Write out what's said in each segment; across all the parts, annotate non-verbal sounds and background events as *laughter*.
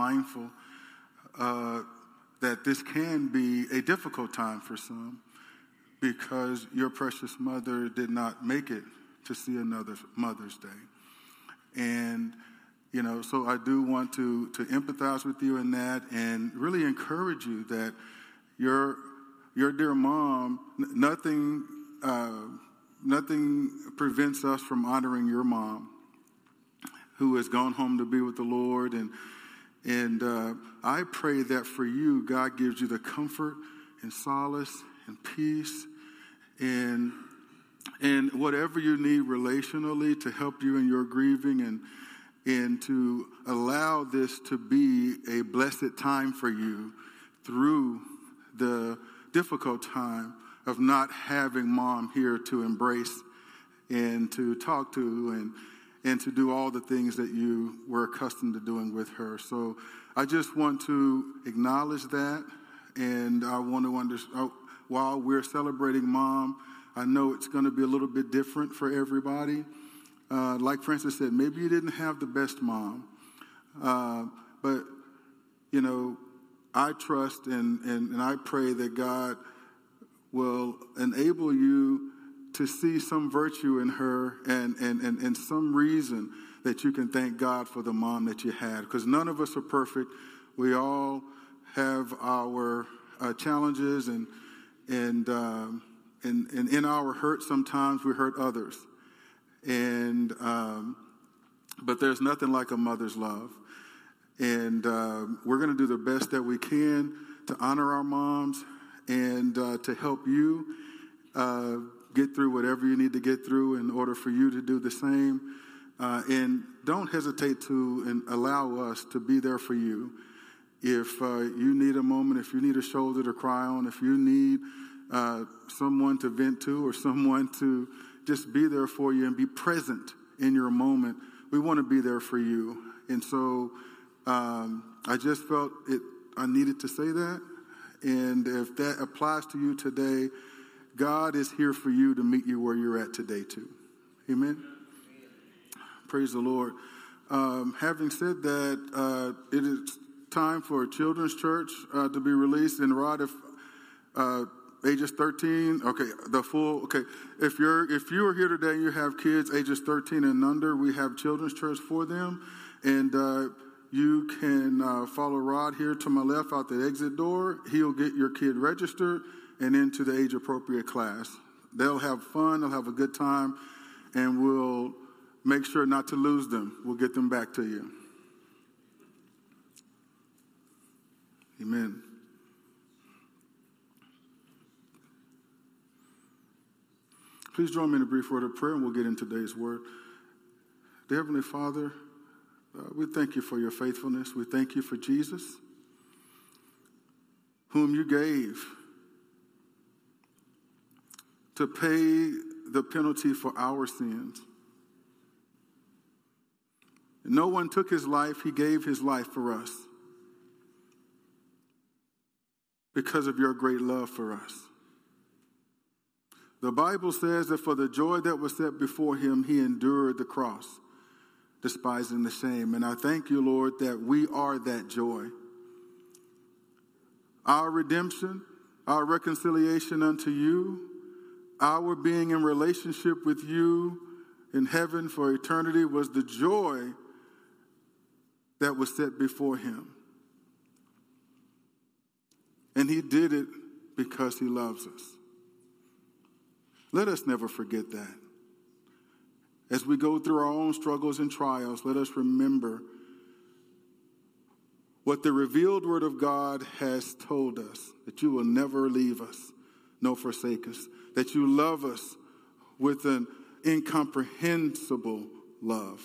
mindful uh, that this can be a difficult time for some because your precious mother did not make it to see another Mother's Day. And, you know, so I do want to, to empathize with you in that and really encourage you that your, your dear mom, nothing, uh, nothing prevents us from honoring your mom who has gone home to be with the Lord. And, and uh, I pray that for you, God gives you the comfort and solace and peace and and whatever you need relationally to help you in your grieving and and to allow this to be a blessed time for you through the difficult time of not having mom here to embrace and to talk to and and to do all the things that you were accustomed to doing with her. So I just want to acknowledge that and I want to understand while we're celebrating mom, I know it's going to be a little bit different for everybody. Uh, like Francis said, maybe you didn't have the best mom, uh, but you know, I trust and, and, and I pray that God will enable you to see some virtue in her and, and, and, and some reason that you can thank God for the mom that you had. Because none of us are perfect. We all have our uh, challenges and and, um, and, and in our hurt, sometimes we hurt others. And, um, but there's nothing like a mother's love. And uh, we're going to do the best that we can to honor our moms and uh, to help you uh, get through whatever you need to get through in order for you to do the same. Uh, and don't hesitate to and allow us to be there for you if uh, you need a moment, if you need a shoulder to cry on, if you need uh, someone to vent to or someone to just be there for you and be present in your moment, we want to be there for you. And so um, I just felt it. I needed to say that. And if that applies to you today, God is here for you to meet you where you're at today, too. Amen. Praise the Lord. Um, having said that, uh, it is time for children's church uh, to be released. And Rod, if uh, ages 13, okay, the full, okay. If you're if you are here today and you have kids ages 13 and under, we have children's church for them, and uh, you can uh, follow Rod here to my left out the exit door. He'll get your kid registered and into the age appropriate class. They'll have fun. They'll have a good time, and we'll make sure not to lose them. We'll get them back to you. Amen. Please join me in a brief word of prayer and we'll get into today's word. Dear Heavenly Father, uh, we thank you for your faithfulness. We thank you for Jesus, whom you gave to pay the penalty for our sins. No one took his life, he gave his life for us because of your great love for us. The Bible says that for the joy that was set before him, he endured the cross, despising the shame. And I thank you, Lord, that we are that joy. Our redemption, our reconciliation unto you, our being in relationship with you in heaven for eternity was the joy that was set before him. And he did it because he loves us. Let us never forget that. As we go through our own struggles and trials, let us remember what the revealed word of God has told us that you will never leave us, nor forsake us, that you love us with an incomprehensible love.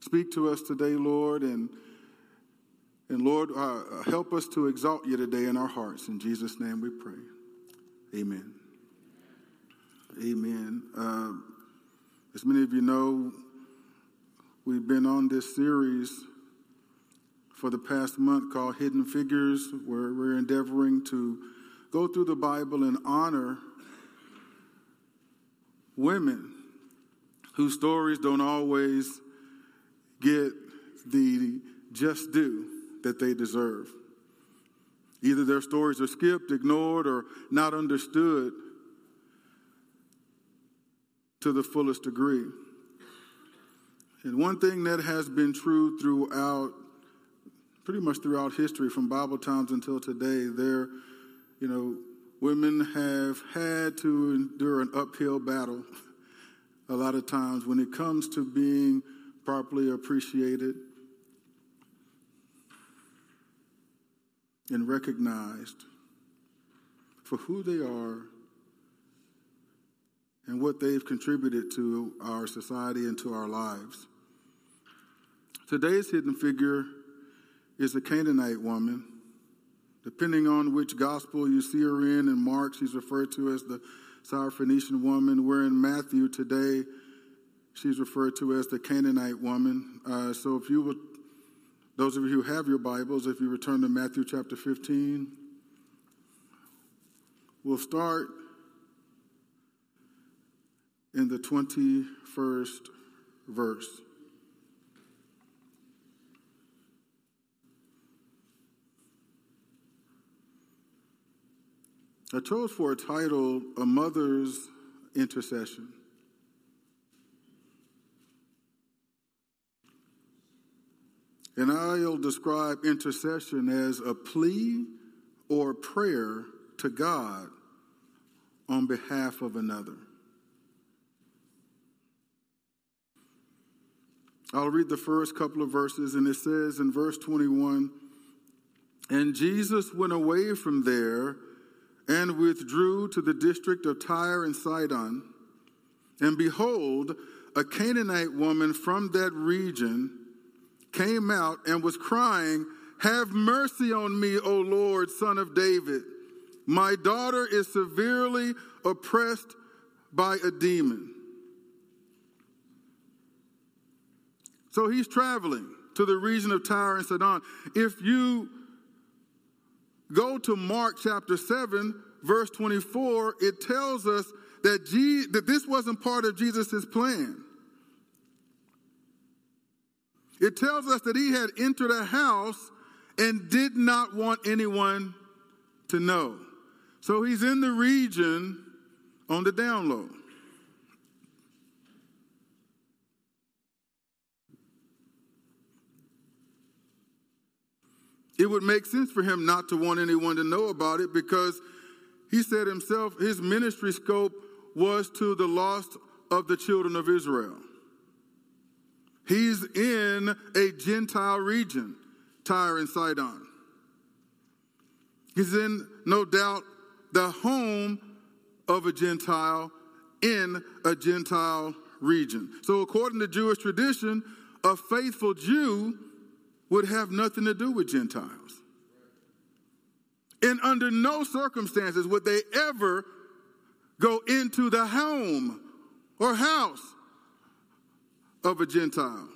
Speak to us today, Lord, and and Lord, uh, help us to exalt you today in our hearts. In Jesus' name we pray. Amen. Amen. Uh, as many of you know, we've been on this series for the past month called Hidden Figures, where we're endeavoring to go through the Bible and honor women whose stories don't always get the just due that they deserve. Either their stories are skipped, ignored, or not understood to the fullest degree. And one thing that has been true throughout, pretty much throughout history, from Bible times until today, there, you know, women have had to endure an uphill battle *laughs* a lot of times when it comes to being properly appreciated and recognized for who they are and what they've contributed to our society and to our lives. Today's hidden figure is a Canaanite woman. Depending on which gospel you see her in, in Mark, she's referred to as the Syrophoenician woman. We're in Matthew today. She's referred to as the Canaanite woman. Uh, so if you would, those of you who have your Bibles, if you return to Matthew chapter 15, we'll start in the 21st verse. I chose for a title, A Mother's Intercession. And I'll describe intercession as a plea or prayer to God on behalf of another. I'll read the first couple of verses, and it says in verse 21 And Jesus went away from there and withdrew to the district of Tyre and Sidon. And behold, a Canaanite woman from that region came out and was crying, Have mercy on me, O Lord, son of David. My daughter is severely oppressed by a demon. So he's traveling to the region of Tyre and Sidon. If you go to Mark chapter 7, verse 24, it tells us that, Je- that this wasn't part of Jesus' plan. It tells us that he had entered a house and did not want anyone to know. So he's in the region on the down low. It would make sense for him not to want anyone to know about it because he said himself his ministry scope was to the lost of the children of Israel. He's in a Gentile region, Tyre and Sidon. He's in, no doubt, the home of a Gentile in a Gentile region. So, according to Jewish tradition, a faithful Jew would have nothing to do with Gentiles. And under no circumstances would they ever go into the home or house of a Gentile.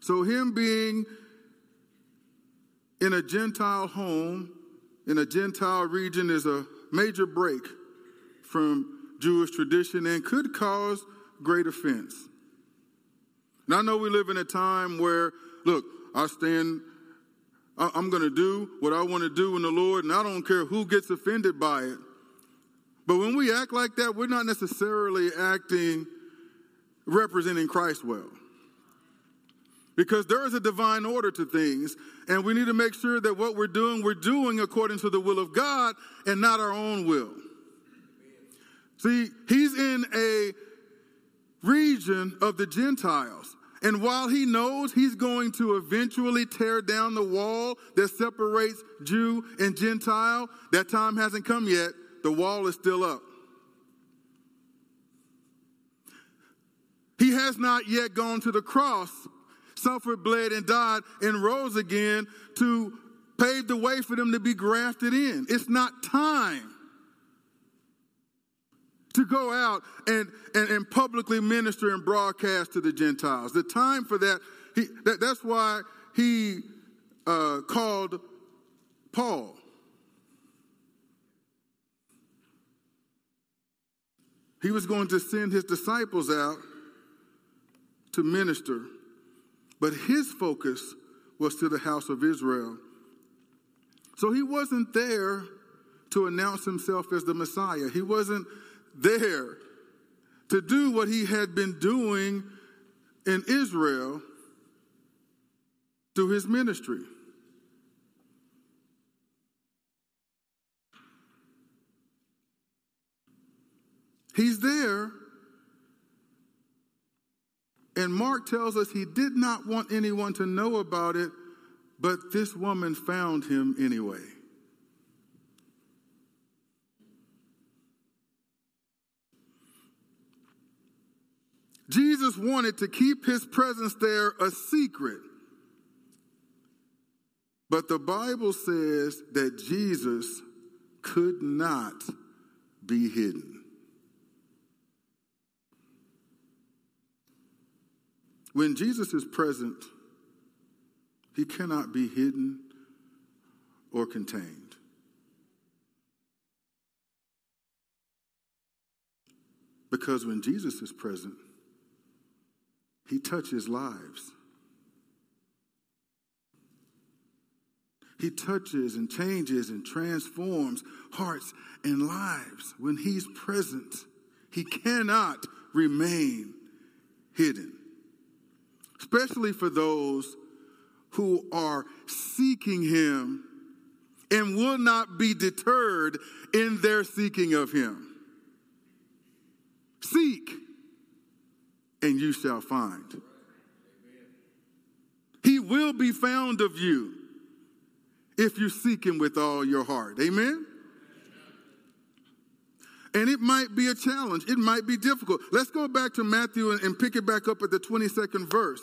So, him being in a Gentile home, in a Gentile region, is a major break from Jewish tradition and could cause great offense. And I know we live in a time where, look, I stand, I'm going to do what I want to do in the Lord, and I don't care who gets offended by it. But when we act like that, we're not necessarily acting representing Christ well. Because there is a divine order to things, and we need to make sure that what we're doing, we're doing according to the will of God and not our own will. See, he's in a region of the Gentiles. And while he knows he's going to eventually tear down the wall that separates Jew and Gentile, that time hasn't come yet. The wall is still up. He has not yet gone to the cross, suffered, bled, and died, and rose again to pave the way for them to be grafted in. It's not time to go out and, and, and publicly minister and broadcast to the Gentiles. The time for that, he, that that's why he uh, called Paul. He was going to send his disciples out to minister, but his focus was to the house of Israel. So he wasn't there to announce himself as the Messiah. He wasn't there to do what he had been doing in Israel through his ministry. He's there. And Mark tells us he did not want anyone to know about it, but this woman found him anyway. Jesus wanted to keep his presence there a secret. But the Bible says that Jesus could not be hidden. When Jesus is present, he cannot be hidden or contained. Because when Jesus is present, he touches lives. He touches and changes and transforms hearts and lives. When He's present, He cannot remain hidden, especially for those who are seeking Him and will not be deterred in their seeking of Him. Seek and you shall find. He will be found of you if you seek him with all your heart. Amen? And it might be a challenge. It might be difficult. Let's go back to Matthew and, and pick it back up at the 22nd verse.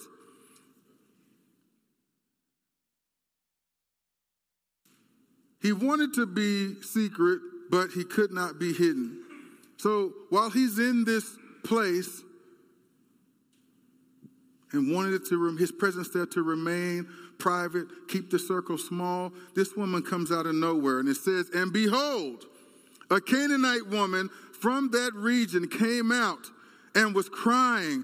He wanted to be secret, but he could not be hidden. So while he's in this place, and wanted to, his presence there to remain private, keep the circle small. This woman comes out of nowhere and it says, And behold, a Canaanite woman from that region came out and was crying,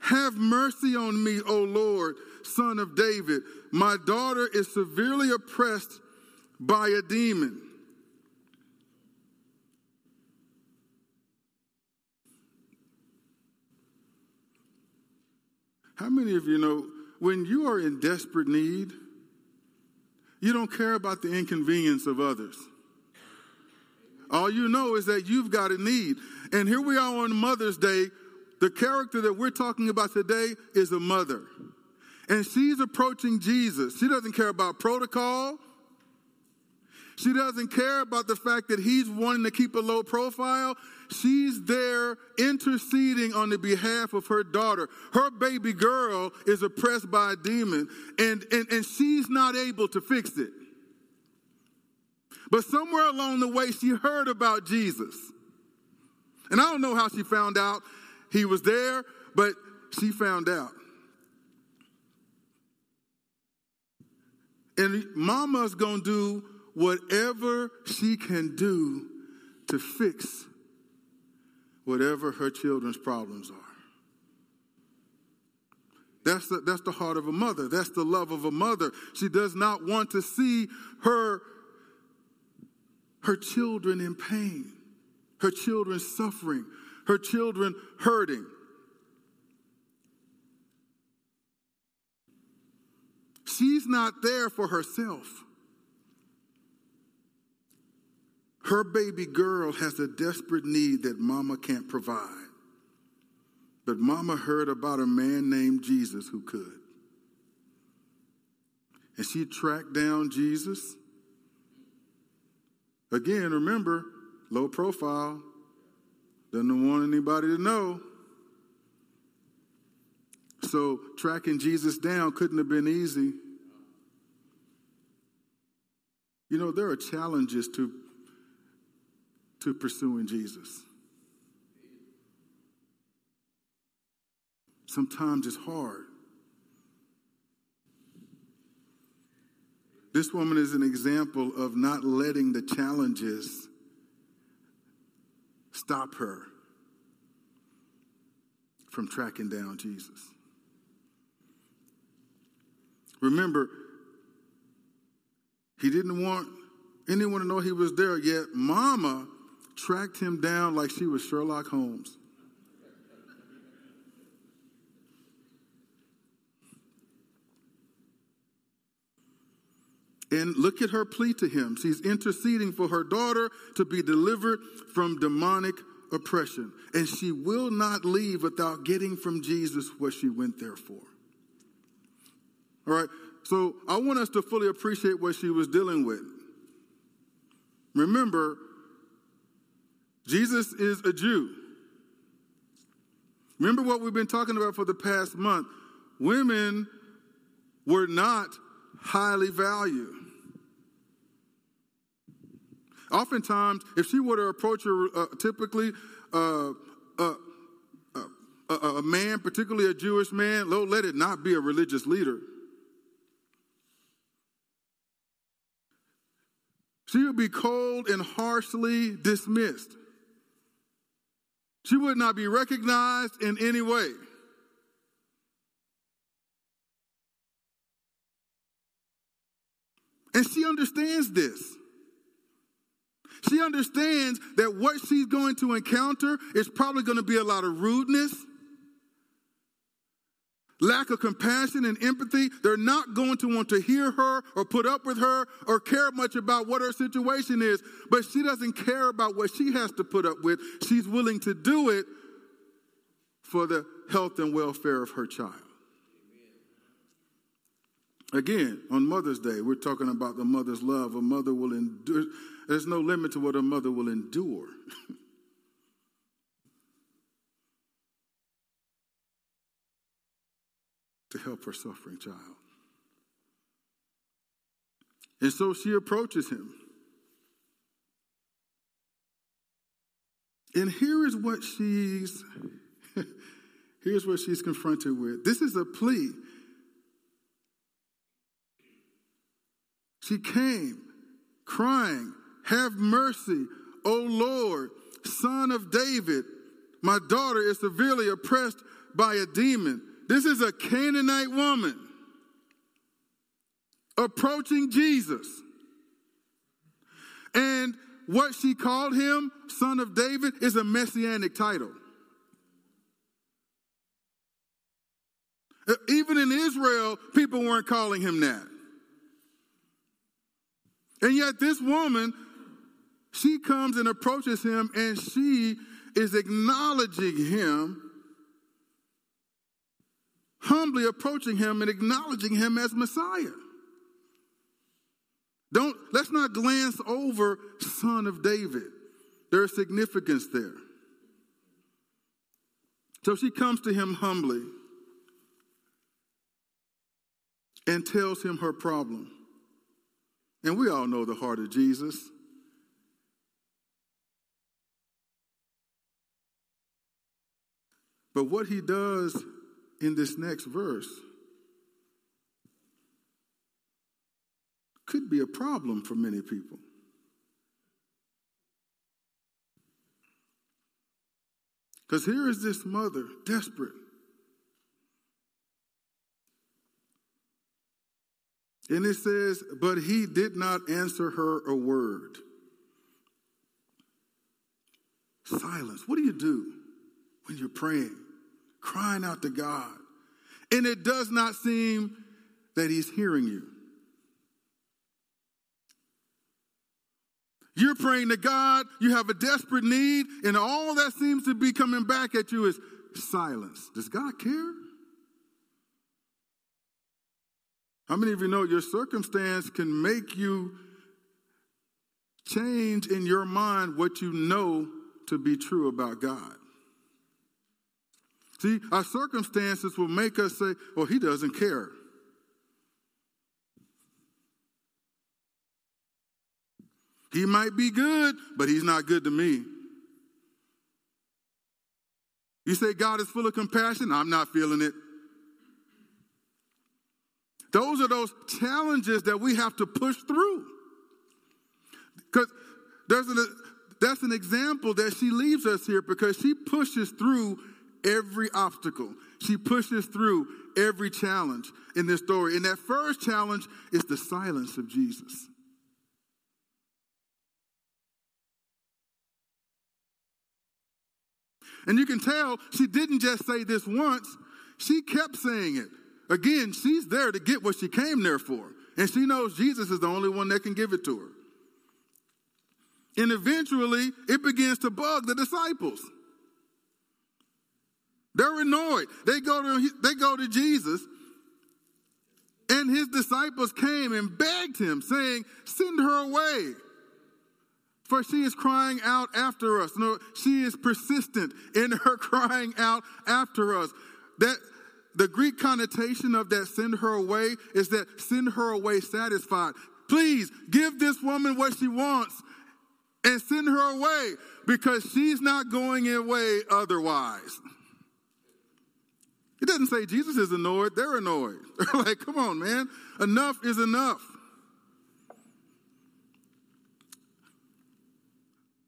Have mercy on me, O Lord, son of David. My daughter is severely oppressed by a demon. How many of you know when you are in desperate need, you don't care about the inconvenience of others? All you know is that you've got a need. And here we are on Mother's Day. The character that we're talking about today is a mother. And she's approaching Jesus. She doesn't care about protocol. She doesn't care about the fact that he's wanting to keep a low profile. She's there interceding on the behalf of her daughter. Her baby girl is oppressed by a demon, and, and, and she's not able to fix it. But somewhere along the way, she heard about Jesus. And I don't know how she found out he was there, but she found out. And mama's gonna do whatever she can do to fix whatever her children's problems are. That's the, that's the heart of a mother. That's the love of a mother. She does not want to see her, her children in pain, her children suffering, her children hurting. She's not there for herself. Her baby girl has a desperate need that mama can't provide. But mama heard about a man named Jesus who could. And she tracked down Jesus. Again, remember, low profile, doesn't want anybody to know. So tracking Jesus down couldn't have been easy. You know, there are challenges to to pursuing Jesus. Sometimes it's hard. This woman is an example of not letting the challenges stop her from tracking down Jesus. Remember, he didn't want anyone to know he was there, yet Mama tracked him down like she was Sherlock Holmes. And look at her plea to him. She's interceding for her daughter to be delivered from demonic oppression. And she will not leave without getting from Jesus what she went there for. All right, so I want us to fully appreciate what she was dealing with. Remember, Jesus is a Jew. Remember what we've been talking about for the past month. Women were not highly valued. Oftentimes, if she were to approach her, uh, typically uh, uh, uh, a man, particularly a Jewish man, let it not be a religious leader. She would be cold and harshly dismissed. She would not be recognized in any way. And she understands this. She understands that what she's going to encounter is probably going to be a lot of rudeness, lack of compassion and empathy. They're not going to want to hear her or put up with her or care much about what her situation is. But she doesn't care about what she has to put up with. She's willing to do it for the health and welfare of her child. Again, on Mother's Day, we're talking about the mother's love. A mother will endure. There's no limit to what a mother will endure. *laughs* to help her suffering child. And so she approaches him. And here is what she's *laughs* here's what she's confronted with. This is a plea. She came crying, Have mercy, O Lord, son of David. My daughter is severely oppressed by a demon. This is a Canaanite woman approaching Jesus. And what she called him, son of David, is a messianic title. Even in Israel, people weren't calling him that. And yet, this woman, she comes and approaches him and she is acknowledging him, humbly approaching him and acknowledging him as Messiah. Don't let's not glance over son of David. There's significance there. So she comes to him humbly and tells him her problem. And we all know the heart of Jesus. But what he does in this next verse could be a problem for many people. Because here is this mother, desperate, And it says, but he did not answer her a word. Silence. What do you do when you're praying, crying out to God? And it does not seem that he's hearing you. You're praying to God, you have a desperate need, and all that seems to be coming back at you is silence. Does God care? How many of you know your circumstance can make you change in your mind what you know to be true about God? See, our circumstances will make us say, well, he doesn't care. He might be good, but he's not good to me. You say God is full of compassion, I'm not feeling it. Those are those challenges that we have to push through. Because there's an, that's an example that she leaves us here because she pushes through every obstacle. She pushes through every challenge. in this story. And that first challenge is the silence of Jesus. And you can tell she didn't just say this once, she kept saying it. Again, she's there to get what she came there for. And she knows Jesus is the only one that can give it to her. And eventually, it begins to bug the disciples. They're annoyed. They go to, they go to Jesus, and his disciples came and begged him, saying, Send her away. For she is crying out after us. No, she is persistent in her *laughs* crying out after us. That the Greek connotation of that send her away is that send her away satisfied. Please give this woman what she wants and send her away because she's not going away otherwise. It doesn't say Jesus is annoyed, they're annoyed. *laughs* They're like, come on, man, enough is enough.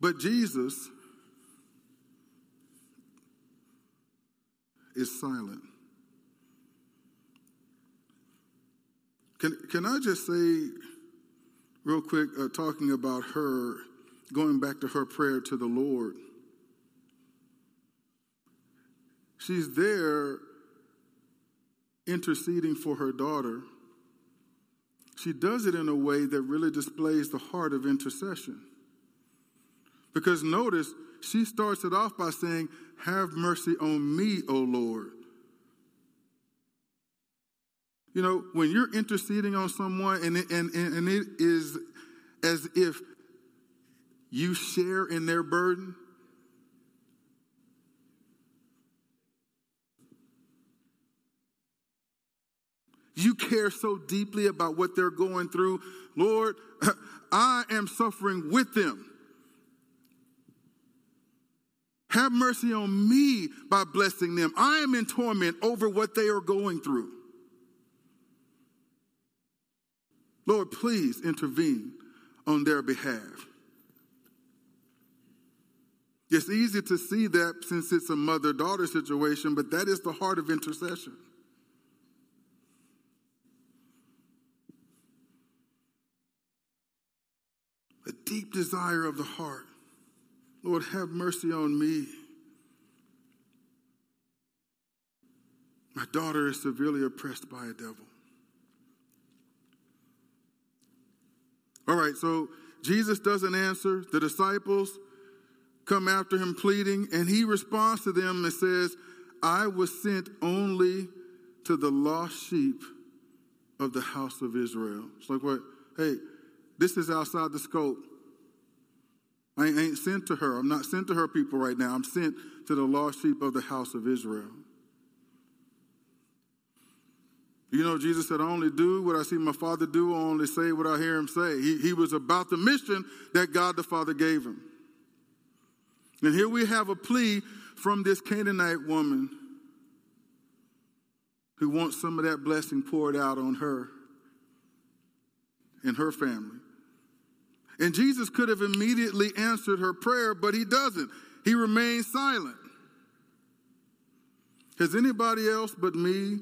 But Jesus is silent. Can, can I just say, real quick, uh, talking about her, going back to her prayer to the Lord? She's there interceding for her daughter. She does it in a way that really displays the heart of intercession. Because notice, she starts it off by saying, Have mercy on me, O Lord. You know, when you're interceding on someone and it, and, and it is as if you share in their burden, you care so deeply about what they're going through. Lord, *laughs* I am suffering with them. Have mercy on me by blessing them. I am in torment over what they are going through. Lord, please intervene on their behalf. It's easy to see that since it's a mother daughter situation, but that is the heart of intercession. Deep desire of the heart. Lord, have mercy on me. My daughter is severely oppressed by a devil. All right, so Jesus doesn't answer. The disciples come after him pleading, and he responds to them and says, I was sent only to the lost sheep of the house of Israel. It's like, what? Hey, this is outside the scope. I ain't sent to her. I'm not sent to her people right now. I'm sent to the lost sheep of the house of Israel. You know, Jesus said, I only do what I see my Father do, I only say what I hear him say. He, he was about the mission that God the Father gave him. And here we have a plea from this Canaanite woman who wants some of that blessing poured out on her and her family. And Jesus could have immediately answered her prayer, but he doesn't. He remains silent. Has anybody else but me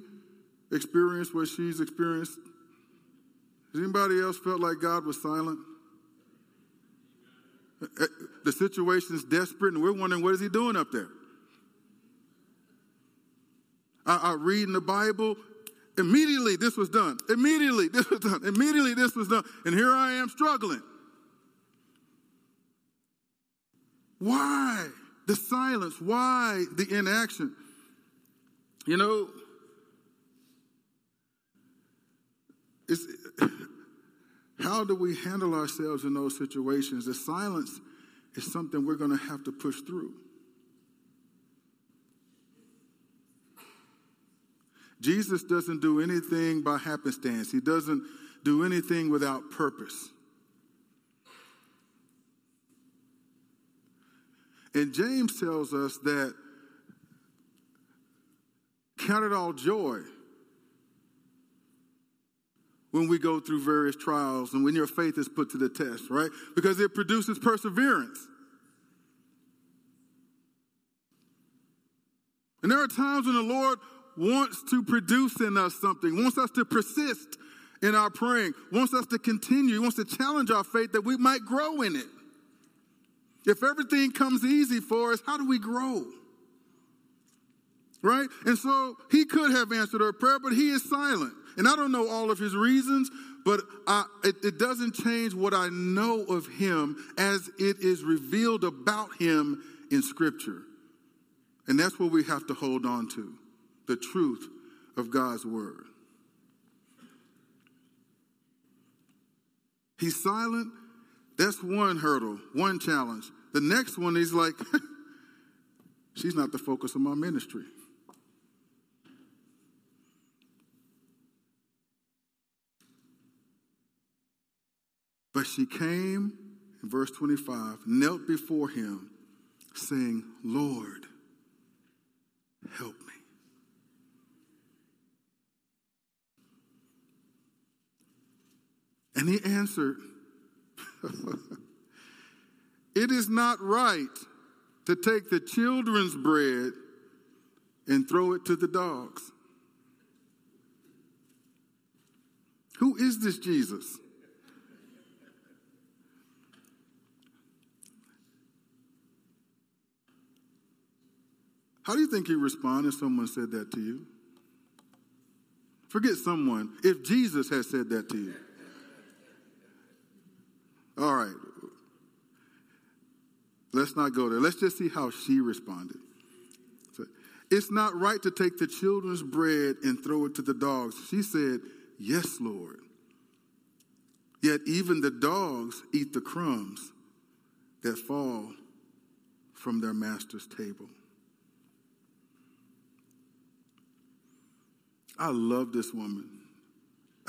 experienced what she's experienced? Has anybody else felt like God was silent? Eh, the situation is desperate, and we're wondering what is he doing up there? I, I read in the Bible, immediately this was done. Immediately this was done. Immediately this was done. And here I am struggling. Why the silence? Why the inaction? You know, It's, how do we handle ourselves in those situations? The silence is something we're going to have to push through. Jesus doesn't do anything by happenstance, he doesn't do anything without purpose. And James tells us that count it all joy when we go through various trials and when your faith is put to the test, right? Because it produces perseverance. And there are times when the Lord wants to produce in us something, wants us to persist in our praying, wants us to continue, wants to challenge our faith that we might grow in it. If everything comes easy for us, how do we grow? Right? And so he could have answered her prayer, but he is silent. And I don't know all of his reasons, but I, it, it doesn't change what I know of him as it is revealed about him in Scripture. And that's what we have to hold on to the truth of God's Word. He's silent. That's one hurdle, one challenge. The next one, he's like, *laughs* she's not the focus of my ministry. But she came, in verse 25, knelt before him, saying, Lord, help me. And he answered, *laughs* It is not right to take the children's bread and throw it to the dogs. Who is this Jesus? How do you think you respond if someone said that to you? Forget someone. If Jesus has said that to you. All right. Let's not go there. Let's just see how she responded. It's not right to take the children's bread and throw it to the dogs. She said, Yes, Lord. Yet even the dogs eat the crumbs that fall from their master's table. I love this woman. *laughs*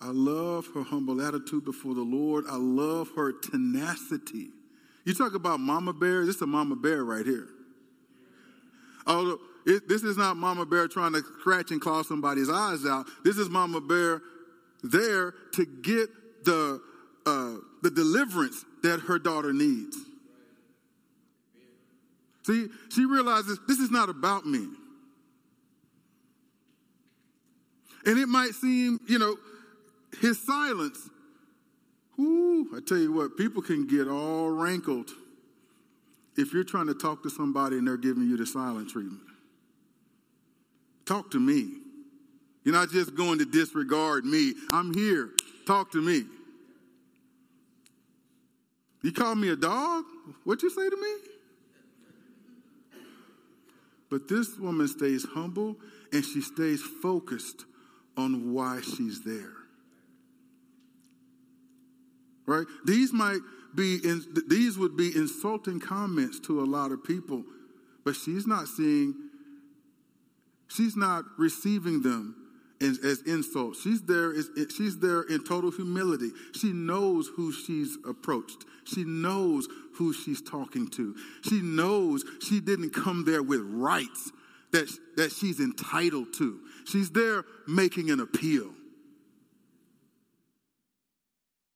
I love her humble attitude before the Lord. I love her tenacity. You talk about mama bear, this is a mama bear right here. Although it, this is not mama bear trying to scratch and claw somebody's eyes out. This is mama bear there to get the uh, the deliverance that her daughter needs. See, she realizes this is not about me. And it might seem, you know, his silence. Ooh, I tell you what, people can get all rankled if you're trying to talk to somebody and they're giving you the silent treatment. Talk to me. You're not just going to disregard me. I'm here. Talk to me. You call me a dog? What'd you say to me? But this woman stays humble and she stays focused on why she's there. Right? These might be in, these would be insulting comments to a lot of people, but she's not seeing she's not receiving them as, as insults. She's there is she's there in total humility. She knows who she's approached. She knows who she's talking to. She knows she didn't come there with rights that, that she's entitled to. She's there making an appeal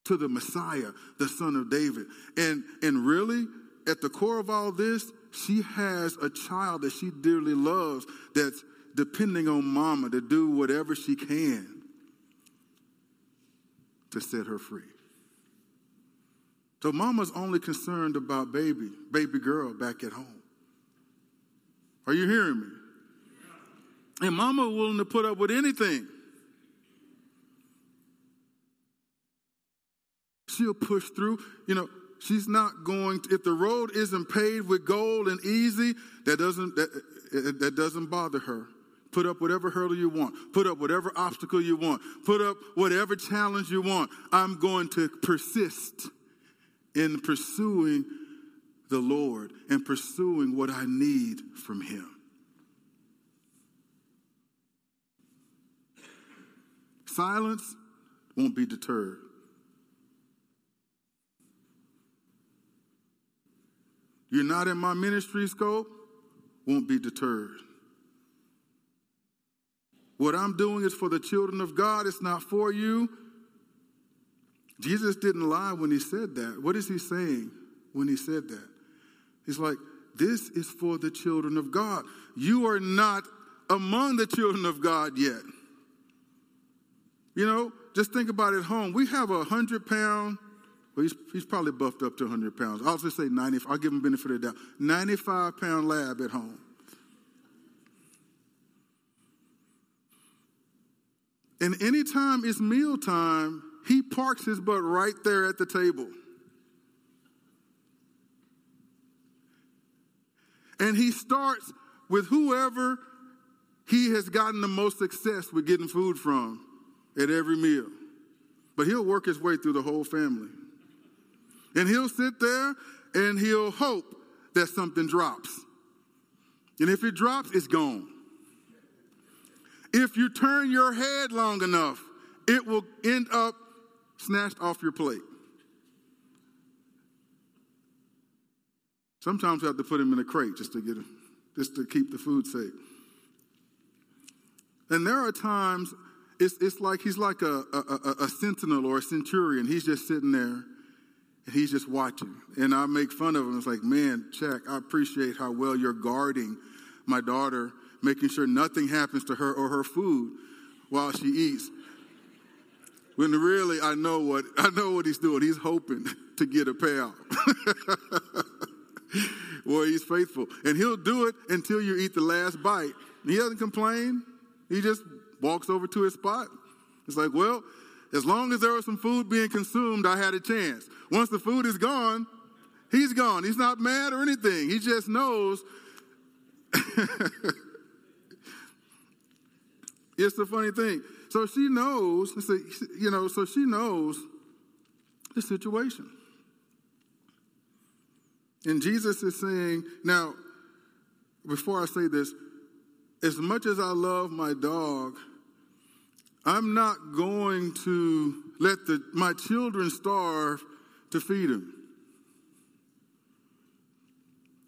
to the Messiah, the son of David. And, and really, at the core of all this, she has a child that she dearly loves that's depending on mama to do whatever she can to set her free. So mama's only concerned about baby, baby girl back at home. Are you hearing me? And mama willing to put up with anything. She'll push through. You know, she's not going to, if the road isn't paved with gold and easy, that doesn't that, that doesn't bother her. Put up whatever hurdle you want. Put up whatever obstacle you want. Put up whatever challenge you want. I'm going to persist in pursuing the Lord and pursuing what I need from Him. Silence won't be deterred. You're not in my ministry scope, won't be deterred. What I'm doing is for the children of God, it's not for you. Jesus didn't lie when he said that. What is he saying when he said that? He's like, This is for the children of God. You are not among the children of God yet. You know, just think about it at home. We have a 100 pound, well, he's, he's probably buffed up to 100 pounds. I'll just say 90, I'll give him benefit of the doubt. 95 pound lab at home. And anytime it's mealtime, he parks his butt right there at the table. And he starts with whoever he has gotten the most success with getting food from at every meal. But he'll work his way through the whole family. And he'll sit there and he'll hope that something drops. And if it drops, it's gone. If you turn your head long enough, it will end up snatched off your plate. Sometimes you have to put him in a crate just to get him, just to keep the food safe. And there are times it's, it's like he's like a, a, a, sentinel or a centurion. He's just sitting there and he's just watching. And I make fun of him. It's like, man, Jack, I appreciate how well you're guarding my daughter making sure nothing happens to her or her food while she eats. When really I know what I know what he's doing. He's hoping *laughs* to get a payout. *laughs* Boy, he's faithful. And he'll do it until you eat the last bite. He doesn't complain. He just walks over to his spot. It's like, well, as long as there was some food being consumed, I had a chance. Once the food is gone, he's gone. He's not mad or anything. He just knows *laughs* It's the funny thing. So she knows, you know, so she knows the situation. And Jesus is saying, now, before I say this, as much as I love my dog, I'm not going to let the, my children starve to feed them.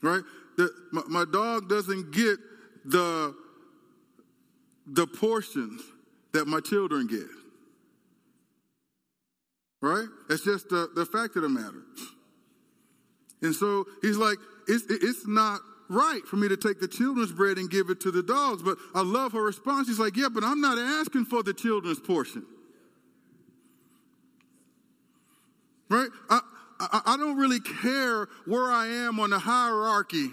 Right? The, my, my dog doesn't get the the portions that my children get. Right? That's just the, the fact of the matter. And so he's like, it's, it's not right for me to take the children's bread and give it to the dogs. But I love her response. She's like, yeah, but I'm not asking for the children's portion. Right? I, I, I don't really care where I am on the hierarchy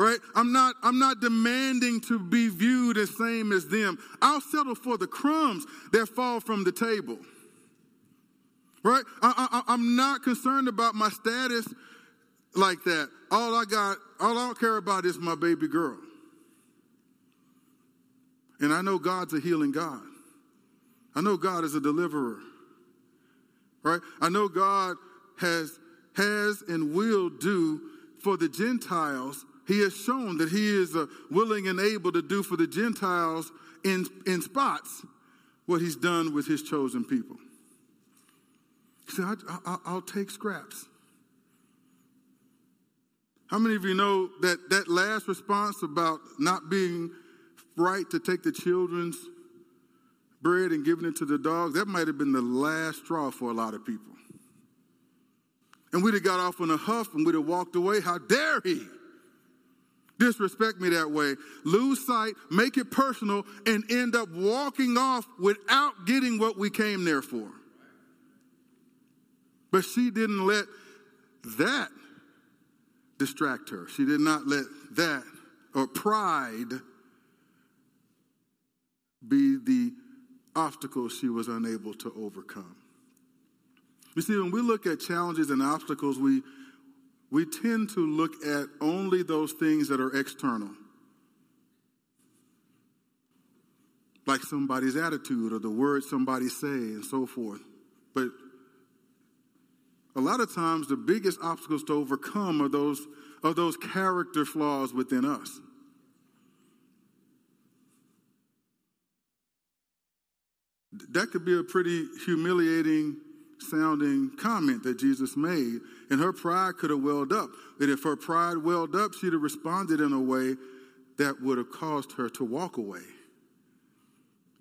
right? I'm not, I'm not demanding to be viewed the same as them. I'll settle for the crumbs that fall from the table. Right? I, I'm not concerned about my status like that. All I got, all I don't care about is my baby girl. And I know God's a healing God. I know God is a deliverer. Right? I know God has has and will do for the Gentiles he has shown that he is uh, willing and able to do for the Gentiles in, in spots what he's done with his chosen people. He said, I, will take scraps. How many of you know that that last response about not being right to take the children's bread and giving it to the dogs, that might have been the last straw for a lot of people. And we'd have got off in a huff and we'd have walked away. How dare he? disrespect me that way, lose sight, make it personal, and end up walking off without getting what we came there for. But she didn't let that distract her. She did not let that or pride be the obstacle she was unable to overcome. You see, when we look at challenges and obstacles, we we tend to look at only those things that are external. Like somebody's attitude or the words somebody say and so forth. But a lot of times the biggest obstacles to overcome are those are those character flaws within us. That could be a pretty humiliating sounding comment that Jesus made, and her pride could have welled up. And if her pride welled up, she'd have responded in a way that would have caused her to walk away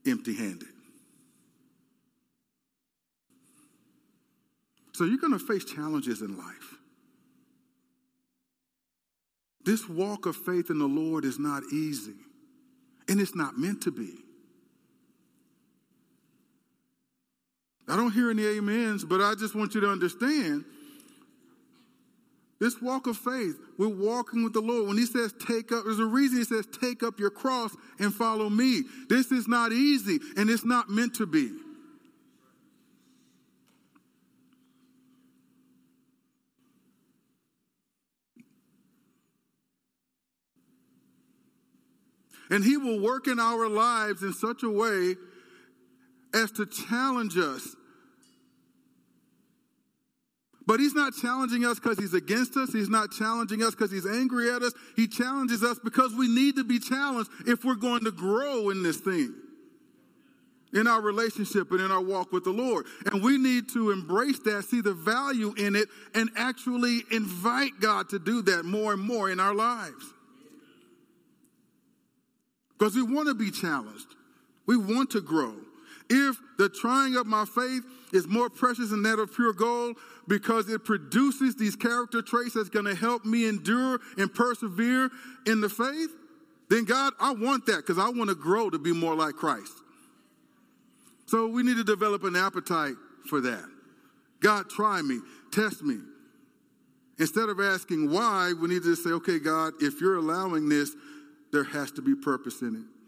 empty handed. So you're going to face challenges in life. This walk of faith in the Lord is not easy. And it's not meant to be. I don't hear any amens, but I just want you to understand this walk of faith, we're walking with the Lord. When he says take up, there's a reason he says take up your cross and follow me. This is not easy and it's not meant to be. And he will work in our lives in such a way as to challenge us but he's not challenging us because he's against us. He's not challenging us because he's angry at us. He challenges us because we need to be challenged if we're going to grow in this thing, in our relationship and in our walk with the Lord. And we need to embrace that, see the value in it, and actually invite God to do that more and more in our lives. Because we want to be challenged, we want to grow. If the trying of my faith is more precious than that of pure gold because it produces these character traits that's going to help me endure and persevere in the faith, then God, I want that because I want to grow to be more like Christ. So we need to develop an appetite for that. God, try me, test me. Instead of asking why, we need to say, okay, God, if you're allowing this, there has to be purpose in it.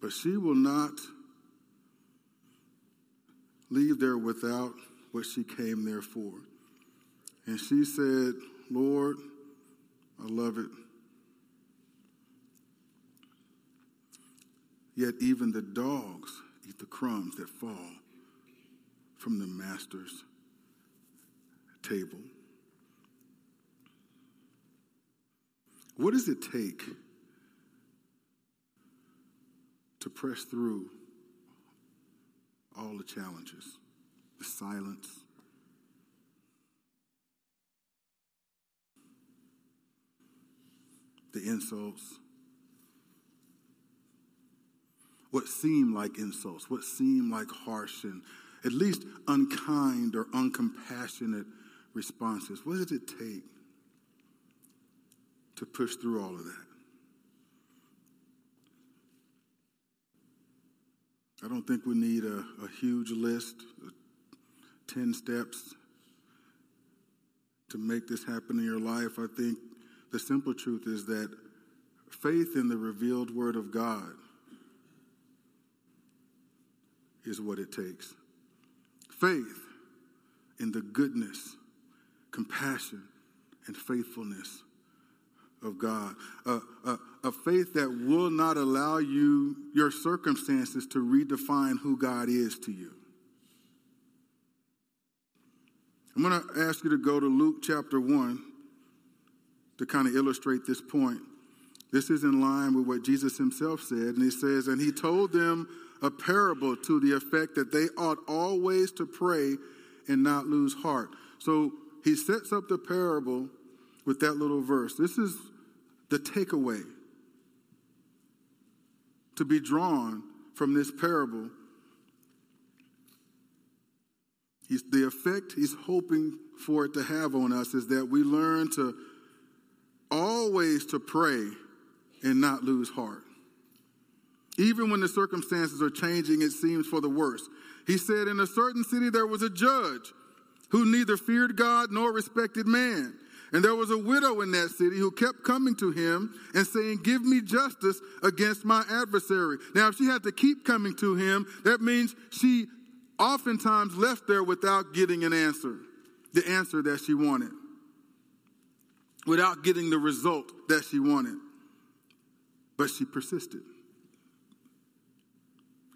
But she will not leave there without what she came there for. And she said, Lord, I love it. Yet even the dogs eat the crumbs that fall from the master's table. What does it take to press through all the challenges, the silence, the insults, what seem like insults, what seem like harsh and at least unkind or uncompassionate responses. What does it take to push through all of that? I don't think we need a, a huge list, 10 steps to make this happen in your life. I think the simple truth is that faith in the revealed Word of God is what it takes. Faith in the goodness, compassion, and faithfulness of God. A, a, a, faith that will not allow you, your circumstances, to redefine who God is to you. I'm going to ask you to go to Luke chapter 1 to kind of illustrate this point. This is in line with what Jesus himself said. And he says, And he told them a parable to the effect that they ought always to pray and not lose heart. So he sets up the parable with that little verse. This is the takeaway to be drawn from this parable. He's, the effect he's hoping for it to have on us is that we learn to always to pray and not lose heart. Even when the circumstances are changing, it seems for the worse. He said, In a certain city there was a judge who neither feared God nor respected man. And there was a widow in that city who kept coming to him and saying, Give me justice against my adversary. Now, if she had to keep coming to him, that means she oftentimes left there without getting an answer, the answer that she wanted, without getting the result that she wanted. But she persisted.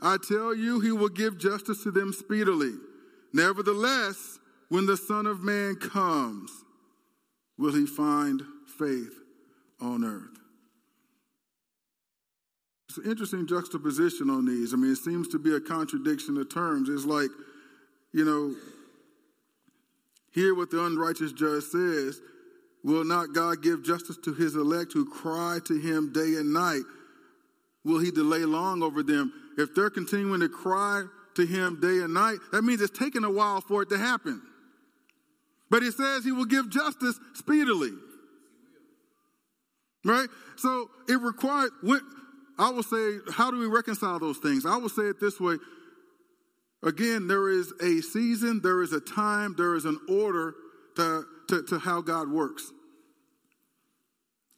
I tell you, he will give justice to them speedily. Nevertheless, when the Son of Man comes, will he find faith on earth? It's an interesting juxtaposition on these. I mean, it seems to be a contradiction of terms. It's like, you know, hear what the unrighteous judge says Will not God give justice to his elect who cry to him day and night? Will he delay long over them? If they're continuing to cry to him day and night, that means it's taking a while for it to happen. But he says he will give justice speedily. Right? So it requires, I will say, how do we reconcile those things? I will say it this way. Again, there is a season, there is a time, there is an order to, to, to how God works.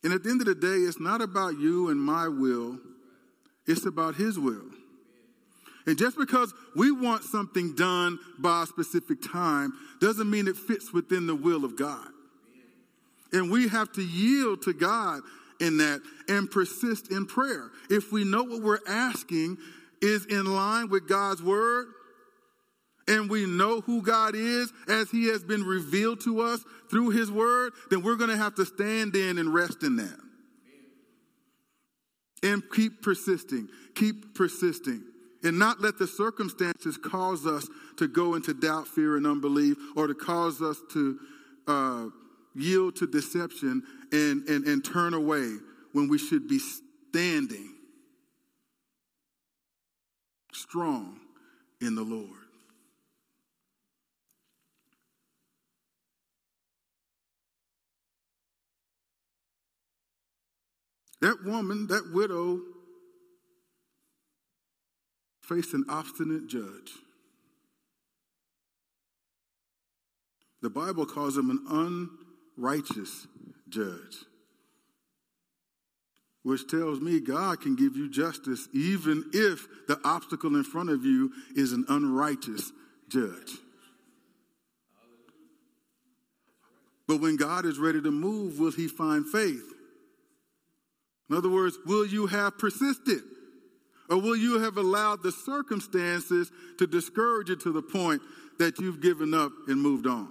And at the end of the day, it's not about you and my will, it's about His will. And just because we want something done by a specific time doesn't mean it fits within the will of God. And we have to yield to God in that and persist in prayer. If we know what we're asking is in line with God's word, and we know who God is as He has been revealed to us through His Word, then we're going to have to stand in and rest in that. And keep persisting, keep persisting, and not let the circumstances cause us to go into doubt, fear, and unbelief, or to cause us to uh, yield to deception and, and, and turn away when we should be standing strong in the Lord. That woman, that widow, faced an obstinate judge. The Bible calls him an unrighteous judge, which tells me God can give you justice even if the obstacle in front of you is an unrighteous judge. But when God is ready to move, will he find faith? In other words, will you have persisted? Or will you have allowed the circumstances to discourage you to the point that you've given up and moved on?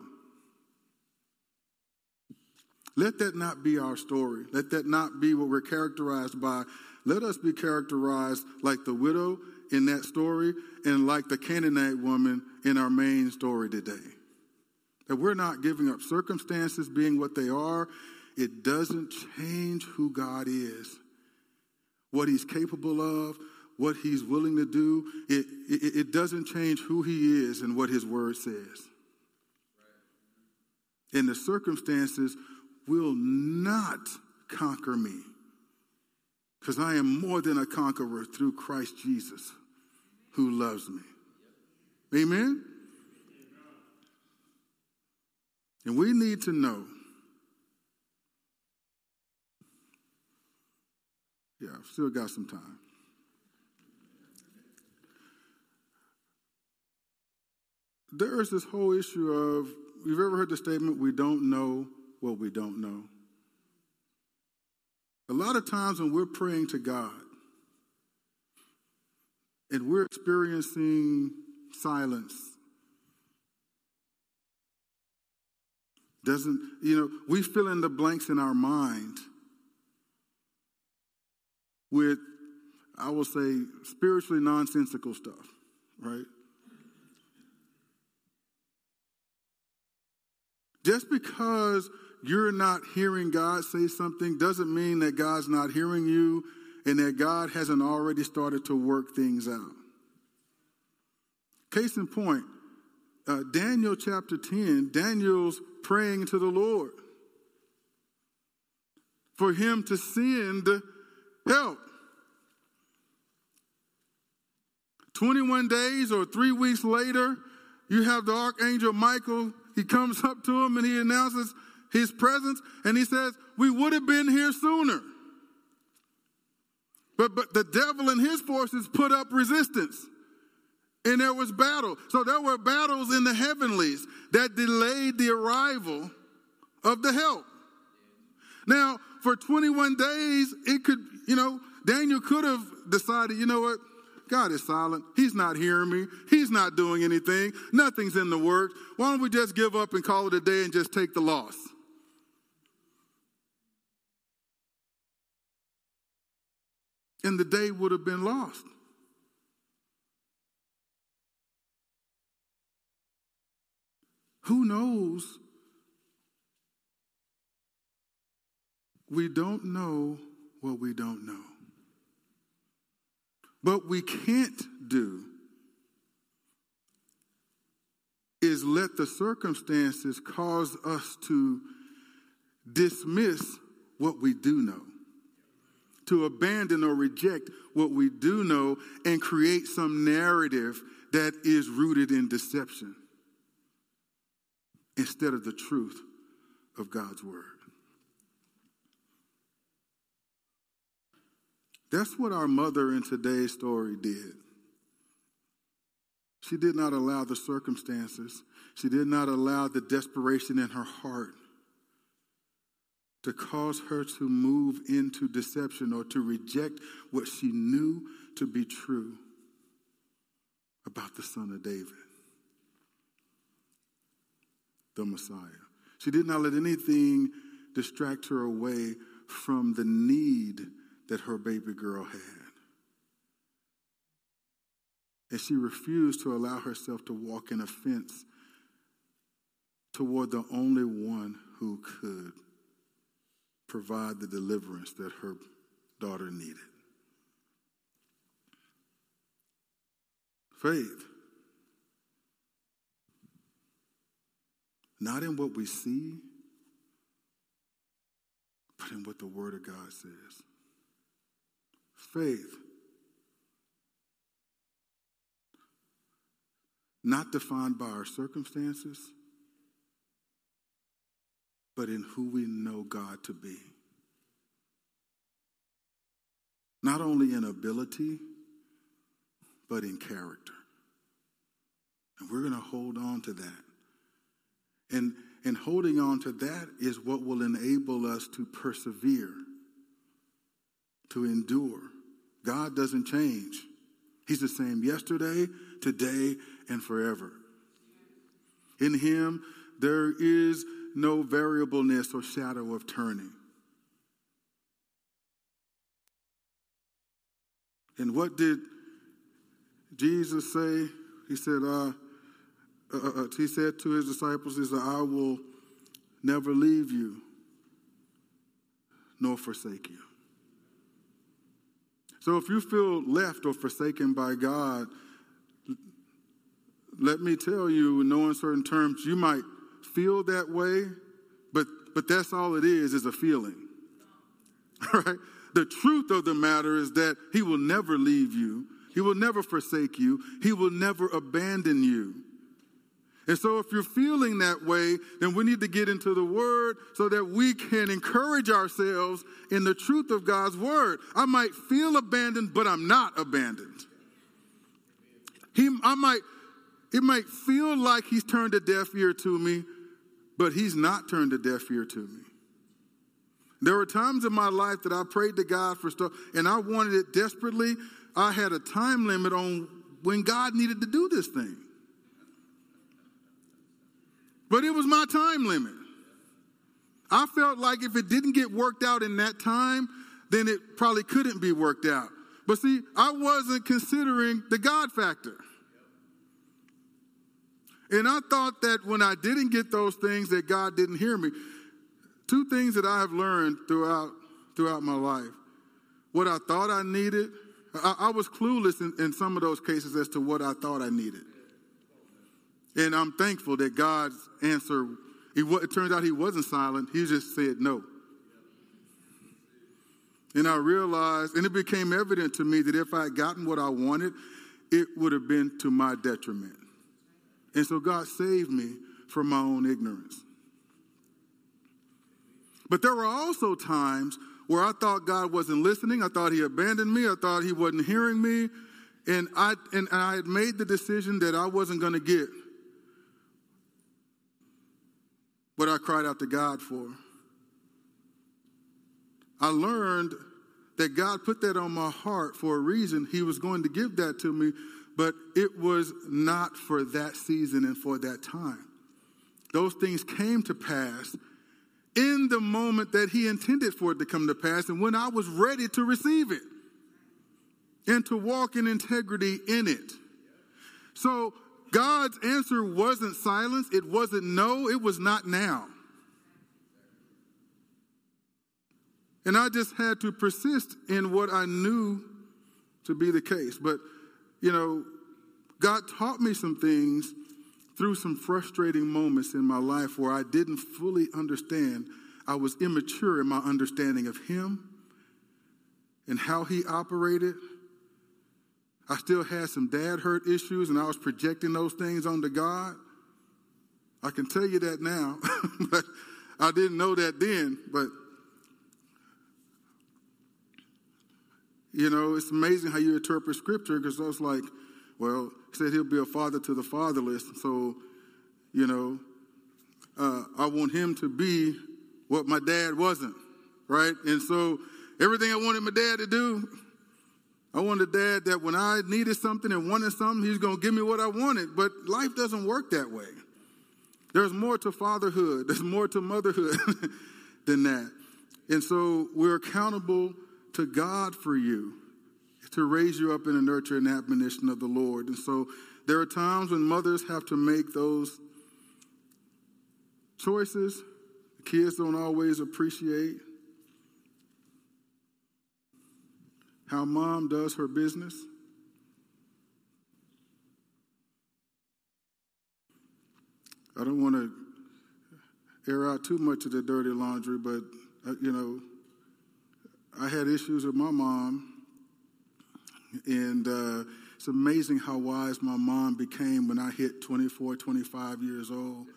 Let that not be our story. Let that not be what we're characterized by. Let us be characterized like the widow in that story and like the Canaanite woman in our main story today. That we're not giving up circumstances being what they are it doesn't change who God is, what He's capable of, what He's willing to do. It, it, it doesn't change who He is and what His Word says. And the circumstances will not conquer me because I am more than a conqueror through Christ Jesus who loves me. Amen? And we need to know Yeah, I've still got some time. There is this whole issue of you've ever heard the statement, we don't know what we don't know? A lot of times when we're praying to God and we're experiencing silence, doesn't, you know, we fill in the blanks in our mind with, I will say, spiritually nonsensical stuff, right? Just because you're not hearing God say something doesn't mean that God's not hearing you and that God hasn't already started to work things out. Case in point, uh, Daniel chapter 10, Daniel's praying to the Lord for him to send help. 21 days or three weeks later, you have the archangel Michael. He comes up to him and he announces his presence and he says, We would have been here sooner. But, but the devil and his forces put up resistance. And there was battle. So there were battles in the heavenlies that delayed the arrival of the help. Now, for 21 days, it could, you know, Daniel could have decided, you know what, God is silent. He's not hearing me. He's not doing anything. Nothing's in the works. Why don't we just give up and call it a day and just take the loss? And the day would have been lost. Who knows? We don't know what we don't know. What we can't do is let the circumstances cause us to dismiss what we do know, to abandon or reject what we do know, and create some narrative that is rooted in deception instead of the truth of God's word. That's what our mother in today's story did. She did not allow the circumstances, she did not allow the desperation in her heart to cause her to move into deception or to reject what she knew to be true about the Son of David the Messiah. She did not let anything distract her away from the need that her baby girl had. And she refused to allow herself to walk in offense toward the only one who could provide the deliverance that her daughter needed. Faith Not in what we see, but in what the Word of God says. Faith. Not defined by our circumstances, but in who we know God to be. Not only in ability, but in character. And we're going to hold on to that. And, and holding on to that is what will enable us to persevere, to endure. God doesn't change. He's the same yesterday, today, and forever. In Him, there is no variableness or shadow of turning. And what did Jesus say? He said, uh, uh, uh, uh, he said to his disciples, he said, I will never leave you nor forsake you. So if you feel left or forsaken by God, let me tell you, in no uncertain terms, you might feel that way, but, but that's all it is, is a feeling. *laughs* Right? The truth of the matter is that He will never leave you. He will never forsake you. He will never abandon you. And so, if you're feeling that way, then we need to get into the Word so that we can encourage ourselves in the truth of God's Word. I might feel abandoned, but I'm not abandoned. He, I might, it might feel like He's turned a deaf ear to me, but He's not turned a deaf ear to me. There were times in my life that I prayed to God for stuff, and I wanted it desperately. I had a time limit on when God needed to do this thing. But it was my time limit. I felt like if it didn't get worked out in that time, then it probably couldn't be worked out. But see, I wasn't considering the God factor. And I thought that when I didn't get those things that God didn't hear me. Two things that I have learned throughout throughout my life. What I thought I needed, I, I was clueless in, in some of those cases as to what I thought I needed. And I'm thankful that God's answer, it, turns out he wasn't silent, he just said no. And I realized, and it became evident to me that if I had gotten what I wanted, it would have been to my detriment. And so God saved me from my own ignorance. But there were also times where I thought God wasn't listening. I thought He abandoned me. I thought He wasn't hearing me. And I, and I had made the decision that I wasn't going to get what I cried out to God for. I learned that God put that on my heart for a reason. He was going to give that to me, but it was not for that season and for that time. Those things came to pass in the moment that He intended for it to come to pass and when I was ready to receive it and to walk in integrity in it. So God's answer wasn't silence, it wasn't no, it was not now. And I just had to persist in what I knew to be the case. But, you know, God taught me some things through some frustrating moments in my life where I didn't fully understand. I was immature in my understanding of Him and how He operated. I still had some dad hurt issues, and I was projecting those things onto God. I can tell you that now, *laughs* but I didn't know that then. But You know, it's amazing how you interpret scripture because I was like, well, he said he'll be a father to the fatherless. So, you know, uh, I want him to be what my dad wasn't, right? And so everything I wanted my dad to do, I wanted a dad that when I needed something and wanted something, he's going to give me what I wanted. But life doesn't work that way. There's more to fatherhood, *laughs* there's more to motherhood *laughs* than that. And so we're accountable to God for you to raise you up in the nurture and admonition of the Lord. And so there are times when mothers have to make those choices. The kids don't always appreciate how mom does her business. I don't want to air out too much of the dirty laundry, but, uh, you know, I had issues with my mom, and uh, it's amazing how wise my mom became when I hit 24, 25 years old.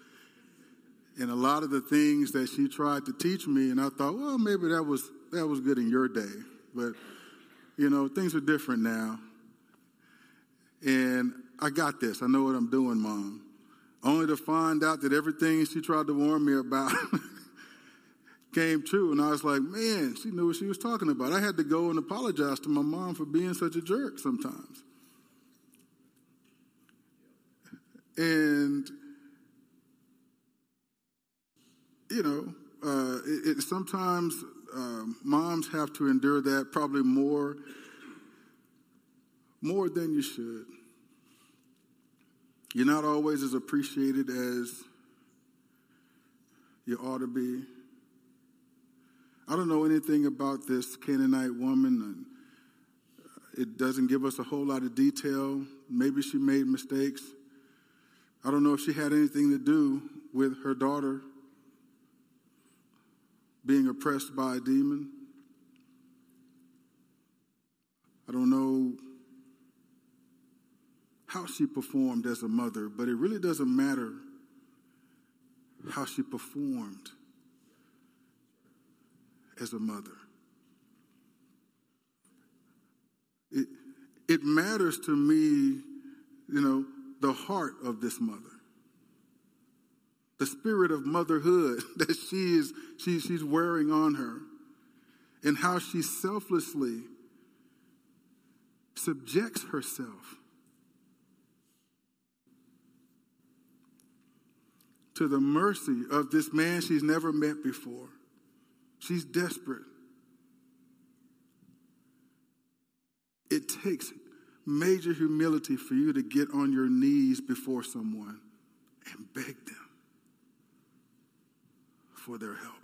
And a lot of the things that she tried to teach me, and I thought, well, maybe that was that was good in your day, but you know, things are different now. And I got this. I know what I'm doing, mom. Only to find out that everything she tried to warn me about *laughs* came true. And I was like, man, she knew what she was talking about. I had to go and apologize to my mom for being such a jerk sometimes. And, you know, uh, it, it, sometimes uh, moms have to endure that probably more, more than you should. You're not always as appreciated as you ought to be. I don't know anything about this Canaanite woman. It doesn't give us a whole lot of detail. Maybe she made mistakes. I don't know if she had anything to do with her daughter being oppressed by a demon. I don't know how she performed as a mother, but it really doesn't matter how she performed as a mother. It, it matters to me, you know, the heart of this mother. The spirit of motherhood *laughs* that she is she, she's wearing on her. And how she selflessly subjects herself to the mercy of this man she's never met before. She's desperate. It takes major humility for you to get on your knees before someone and beg them for their help.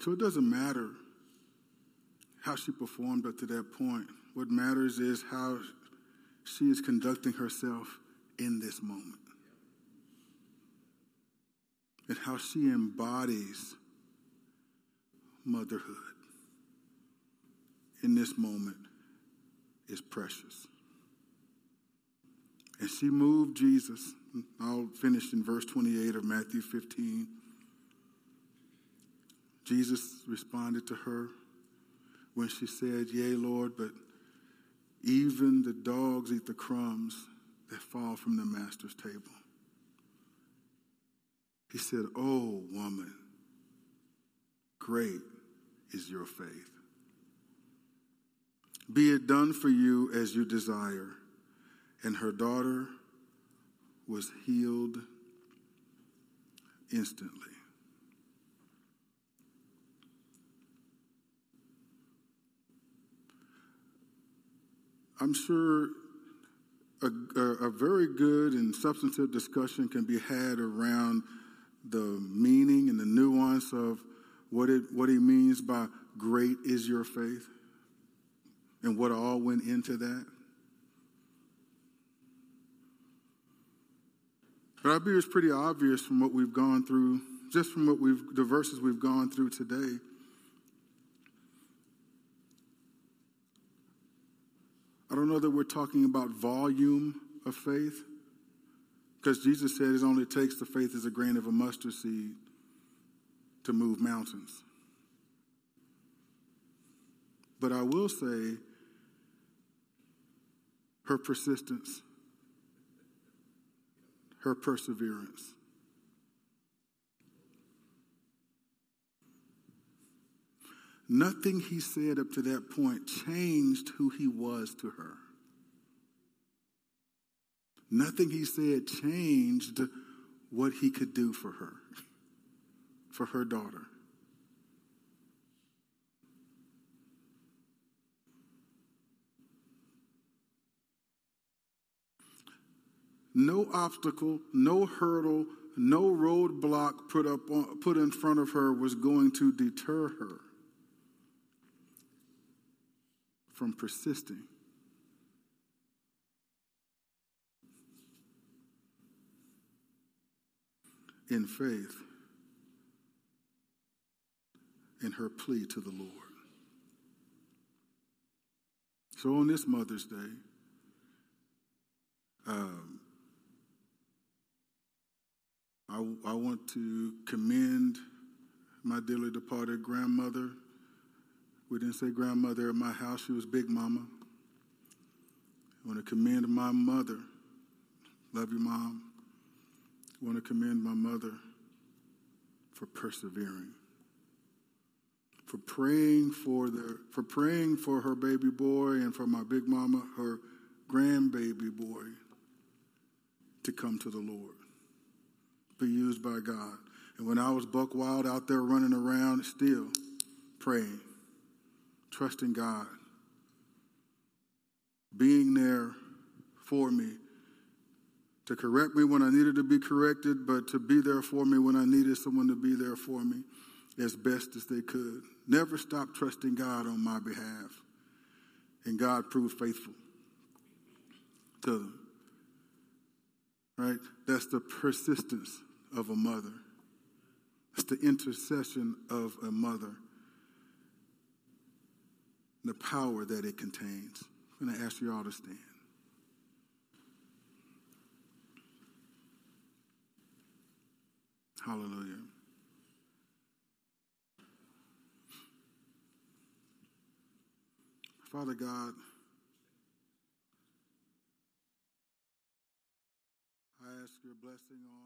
So it doesn't matter how she performed up to that point. What matters is how she is conducting herself in this moment. And how she embodies motherhood in this moment is precious. And she moved Jesus. I'll finish in verse 28 of Matthew 15. Jesus responded to her when she said, Yea, Lord, but even the dogs eat the crumbs that fall from the master's table. He said, Oh, woman, great is your faith. Be it done for you as you desire. And her daughter was healed instantly. I'm sure a, a, very good and substantive discussion can be had around the meaning and the nuance of what, it, what he means by great is your faith and what all went into that. But I believe it's pretty obvious from what we've gone through, just from what we've, the verses we've gone through today. I don't know that we're talking about volume of faith, because Jesus said it only takes the faith as a grain of a mustard seed to move mountains. But I will say her persistence, her perseverance. Nothing he said up to that point changed who he was to her. Nothing he said changed what he could do for her, for her daughter. No obstacle, no hurdle, no roadblock put up on, put in front of her was going to deter her from persisting. In faith, in her plea to the Lord. So on this Mother's Day, um, I, I want to commend my dearly departed grandmother. We didn't say grandmother at my house, she was Big Mama. I want to commend my mother. Love you, Mom. I want to commend my mother for persevering, for praying for the, for praying for her baby boy and for my big mama, her grandbaby boy, to come to the Lord be used by God. And when I was buck wild out there running around, still praying, trusting God, being there for me, to correct me when I needed to be corrected, but to be there for me when I needed someone to be there for me as best as they could. Never stop trusting God on my behalf. And God proved faithful to them. Right? That's the persistence of a mother. It's the intercession of a mother. The power that it contains. And I'm going to ask you all to stand. Hallelujah. Father God, I ask your blessing on.